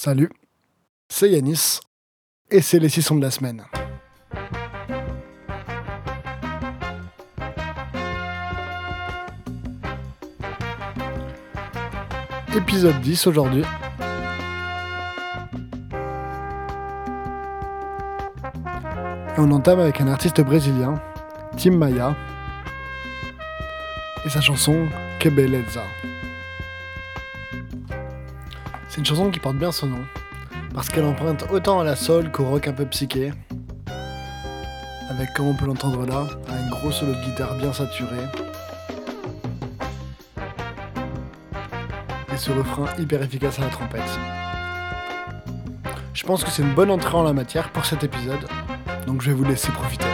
Salut, c'est Yanis et c'est les sons de la semaine. Épisode 10 aujourd'hui. Et on entame avec un artiste brésilien, Tim Maia, et sa chanson Que Beleza. Une chanson qui porte bien son nom, parce qu'elle emprunte autant à la soul qu'au rock un peu psyché, avec, comme on peut l'entendre là, un gros solo de guitare bien saturé, et ce refrain hyper efficace à la trompette. Je pense que c'est une bonne entrée en la matière pour cet épisode, donc je vais vous laisser profiter.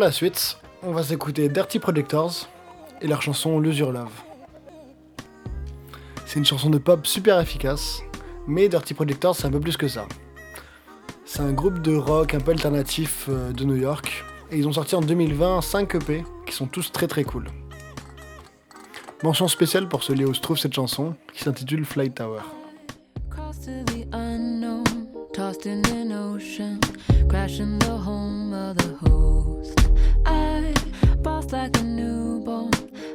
La suite, on va s'écouter Dirty Projectors et leur chanson Lose Your Love. C'est une chanson de pop super efficace, mais Dirty Projectors c'est un peu plus que ça. C'est un groupe de rock un peu alternatif euh, de New York, et ils ont sorti en 2020 5 EP qui sont tous très très cool. Mention spéciale pour où se trouve cette chanson, qui s'intitule Flight Tower. Like a newborn,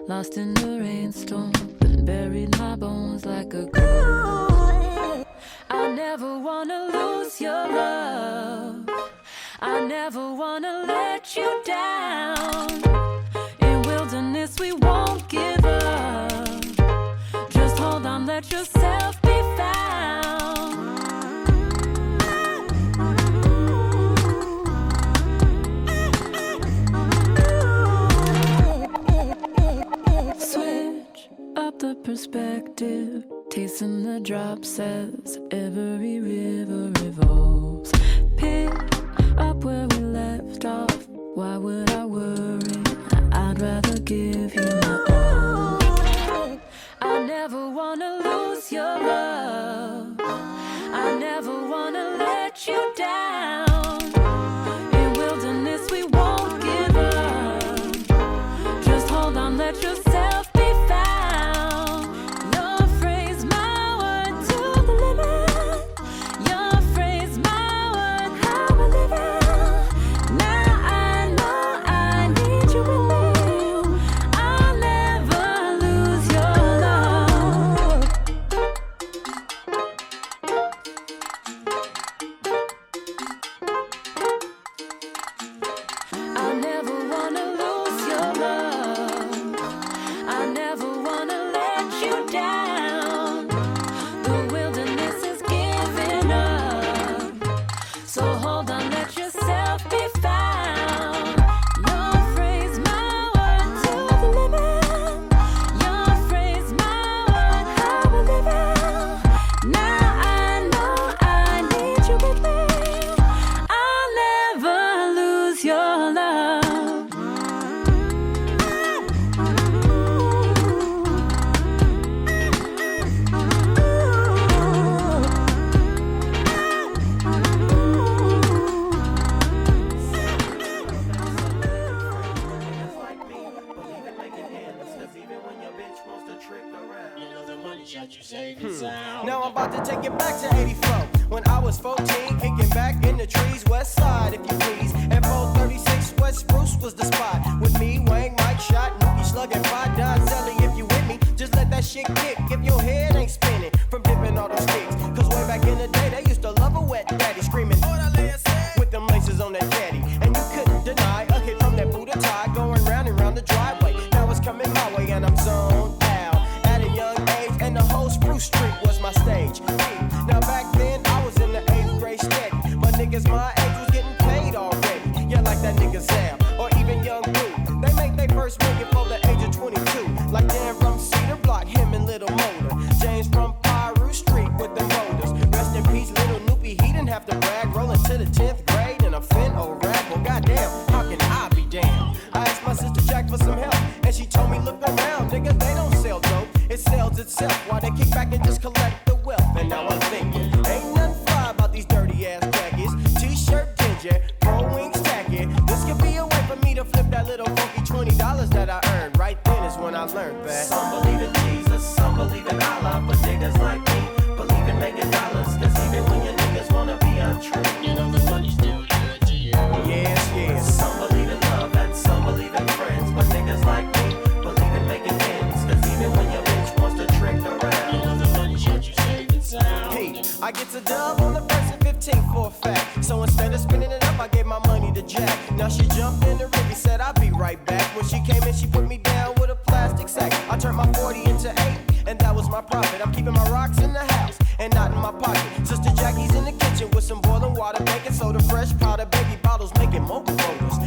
lost in the rainstorm, and buried my bones like a ghost. I never wanna lose your love. I never wanna let you down. In wilderness, we won't give up. Just hold on, let yourself perspective, tasting the drops as every river revolves. Pick up where we left off. Why would I worry? I'd rather give you my all. I never wanna lose your love. I never wanna let you down. I learned that. Some believe in Jesus, some believe in Allah, but niggas like me believe in making dollars. Cause even when your niggas wanna be untrue, you know the money's still good to you. Yes, yes. Some believe in love and some believe in friends, but niggas like me believe in making ends. Cause even when your bitch wants to trick around, you know the money's what you save inside. Hey, I get a dub on the and 15th for a fact. So instead of spinning it up, I gave my money to Jack. Now she jumped in the Ricky, said I'll be right back. When she came in, she put me turned my 40 into 8, and that was my profit. I'm keeping my rocks in the house and not in my pocket. Sister Jackie's in the kitchen with some boiling water, baking soda, fresh powder, baby bottles, making mobile photos.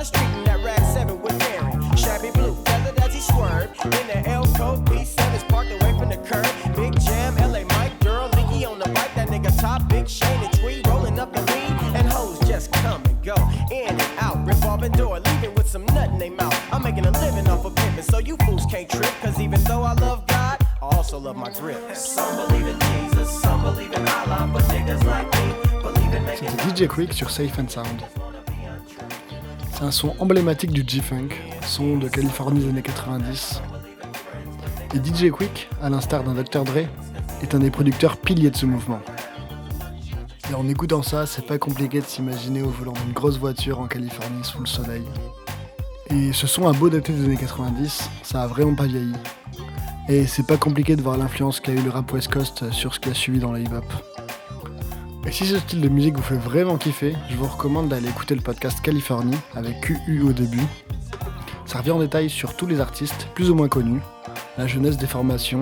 The street in that rag 7 with Mary. Shabby blue, feathered as he swerved. In the L coat, B7's parked away from the curb. Big Jam, LA Mike, girl, Nicky on the bike. That nigga top, Big Shane and Tweet rolling up the lead. And hoes just come and go, in and out. Revolving door, leaving with some nut in their mouth. I'm making a living off of pimping, so you fools can't trip. Cause even though I love God, I also love my grip. Some believe in Jesus, some believe in Allah, but niggas like me believe in making C'était DJ Quick sur Safe and Sound. Un son emblématique du G-Funk, son de Californie des années 90. Et DJ Quick, à l'instar d'un Dr. Dre, est un des producteurs piliers de ce mouvement. Et en écoutant ça, c'est pas compliqué de s'imaginer au volant d'une grosse voiture en Californie sous le soleil. Et ce son a beau dater des années 90, ça a vraiment pas vieilli. Et c'est pas compliqué de voir l'influence qu'a eu le rap West Coast sur ce qui a suivi dans la hip-hop. Et si ce style de musique vous fait vraiment kiffer, je vous recommande d'aller écouter le podcast Californie avec QU au début. Ça revient en détail sur tous les artistes, plus ou moins connus, la jeunesse des formations,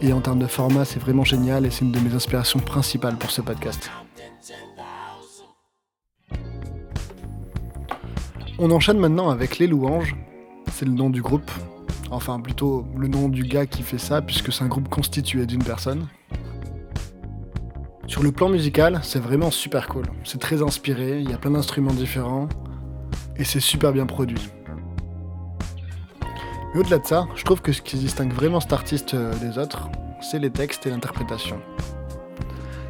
et en termes de format, c'est vraiment génial et c'est une de mes inspirations principales pour ce podcast. On enchaîne maintenant avec Les Louanges, c'est le nom du groupe, enfin plutôt le nom du gars qui fait ça, puisque c'est un groupe constitué d'une personne. Sur le plan musical, c'est vraiment super cool. C'est très inspiré, il y a plein d'instruments différents et c'est super bien produit. Mais au-delà de ça, je trouve que ce qui distingue vraiment cet artiste euh, des autres, c'est les textes et l'interprétation.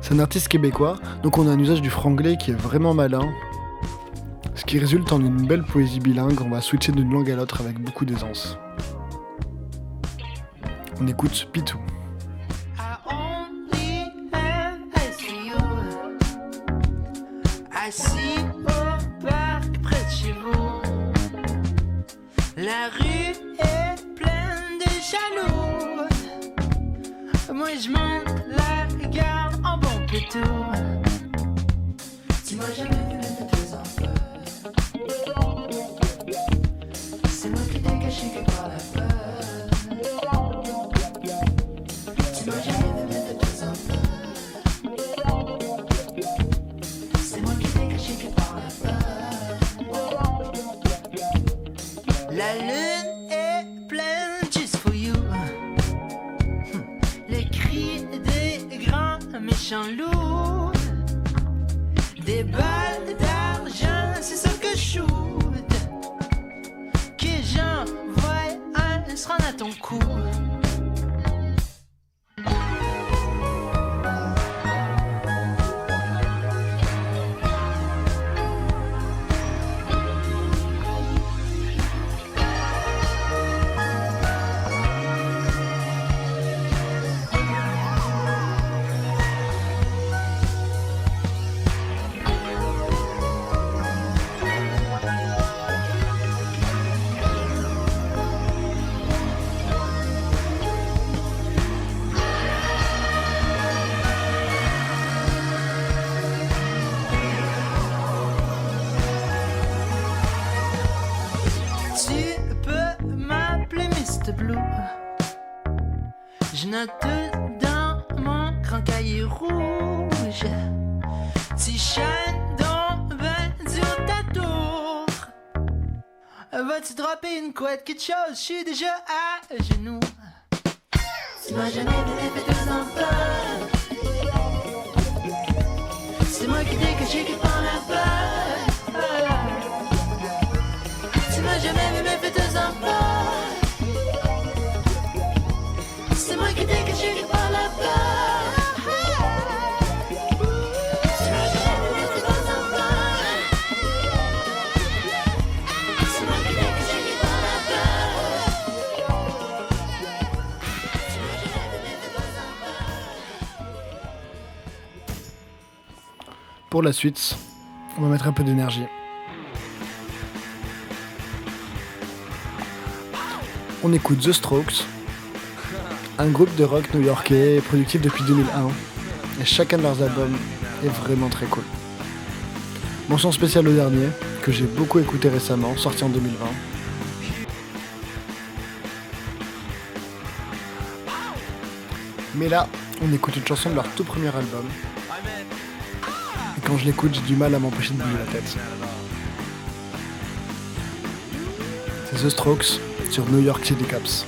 C'est un artiste québécois, donc on a un usage du franglais qui est vraiment malin, ce qui résulte en une belle poésie bilingue, on va switcher d'une langue à l'autre avec beaucoup d'aisance. On écoute Pitou. jaloux. Moi je monte la garde en bon pétour. Dis-moi jamais que même tes enfants. C'est moi qui t'ai caché que par la peur. Jean-Loup. taille rouge. Petit chaton, ben dur ta tour. Vas-tu dropper une couette, quelque chose? Je suis déjà à genoux. Si moi jamais voulais faire deux enfants. C'est moi qui t'ai caché quelque. pour la suite. On va mettre un peu d'énergie. On écoute The Strokes, un groupe de rock new-yorkais productif depuis 2001. Et chacun de leurs albums est vraiment très cool. Mention spéciale au dernier, que j'ai beaucoup écouté récemment, sorti en 2020. Mais là, on écoute une chanson de leur tout premier album, quand je l'écoute, j'ai du mal à m'empêcher de bouger la tête. C'est The Strokes sur New York City Caps.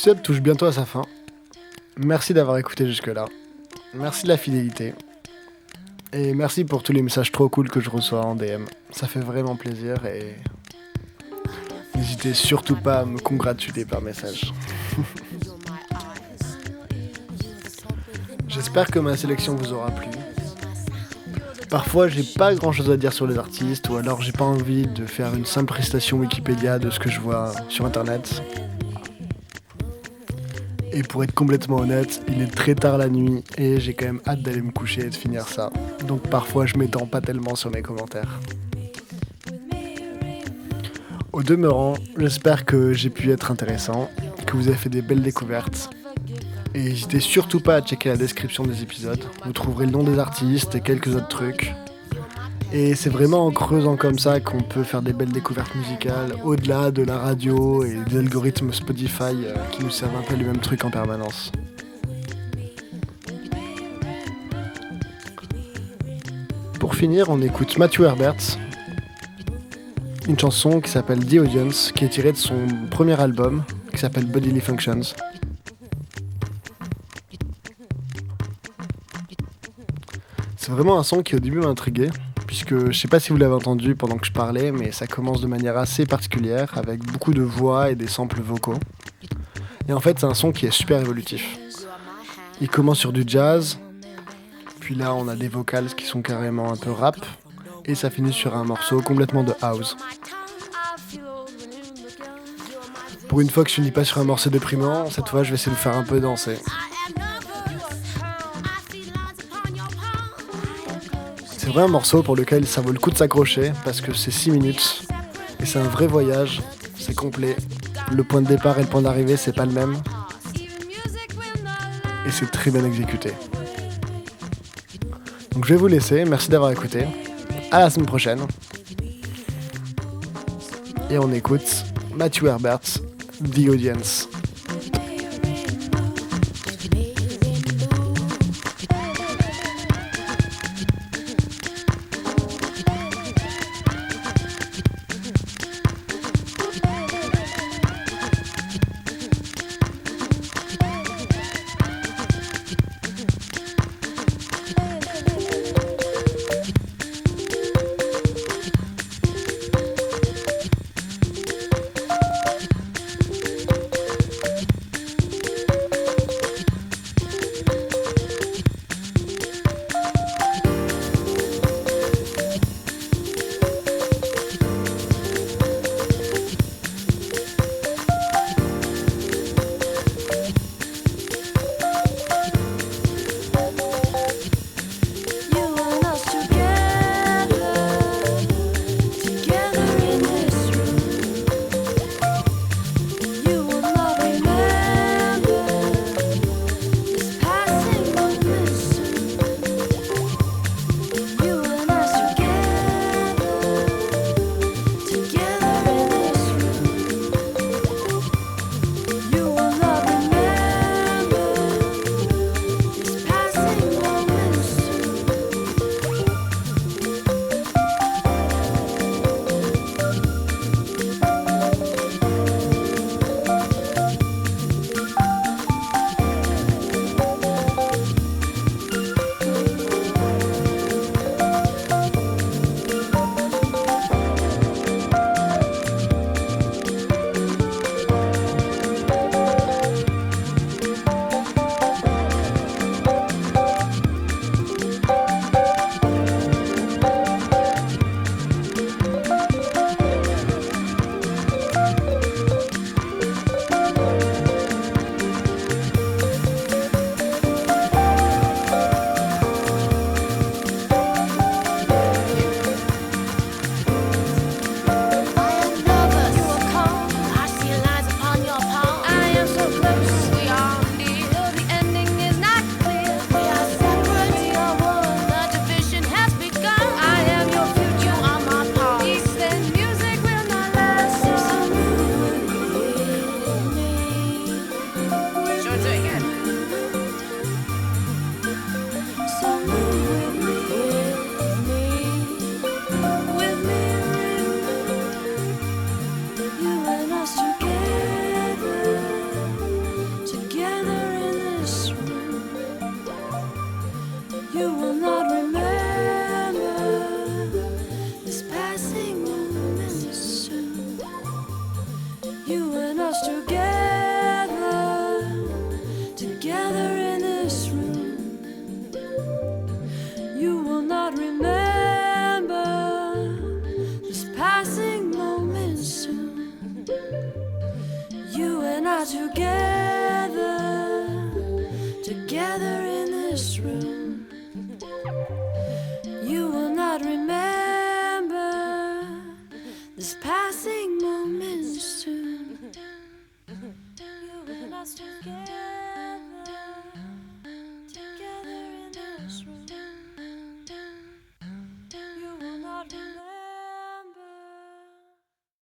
L'épisode touche bientôt à sa fin. Merci d'avoir écouté jusque-là. Merci de la fidélité. Et merci pour tous les messages trop cool que je reçois en DM. Ça fait vraiment plaisir et n'hésitez surtout pas à me congratuler par message. J'espère que ma sélection vous aura plu. Parfois, j'ai pas grand chose à dire sur les artistes, ou alors j'ai pas envie de faire une simple prestation Wikipédia de ce que je vois sur internet. Et pour être complètement honnête, il est très tard la nuit et j'ai quand même hâte d'aller me coucher et de finir ça. Donc parfois, je m'étends pas tellement sur mes commentaires. Au demeurant, j'espère que j'ai pu être intéressant, que vous avez fait des belles découvertes. Et n'hésitez surtout pas à checker la description des épisodes. Vous trouverez le nom des artistes et quelques autres trucs. Et c'est vraiment en creusant comme ça qu'on peut faire des belles découvertes musicales, au-delà de la radio et des algorithmes Spotify euh, qui nous servent un peu les mêmes trucs en permanence. Pour finir, on écoute Matthew Herbert, une chanson qui s'appelle The Audience, qui est tirée de son premier album, qui s'appelle Bodily Functions. C'est vraiment un son qui au début m'a intrigué, puisque je sais pas si vous l'avez entendu pendant que je parlais, mais ça commence de manière assez particulière, avec beaucoup de voix et des samples vocaux. Et en fait, c'est un son qui est super évolutif. Il commence sur du jazz, puis là on a des vocals qui sont carrément un peu rap, et ça finit sur un morceau complètement de house. Pour une fois que je finis pas sur un morceau déprimant, cette fois je vais essayer de faire un peu danser. C'est vraiment un morceau pour lequel ça vaut le coup de s'accrocher parce que c'est 6 minutes et c'est un vrai voyage, c'est complet. Le point de départ et le point d'arrivée c'est pas le même et c'est très bien exécuté. Donc je vais vous laisser, merci d'avoir écouté. À la semaine prochaine. Et on écoute Matthew Herbert, The Audience. Us together, together in this room. You will not remember this passing moment soon. You and I together,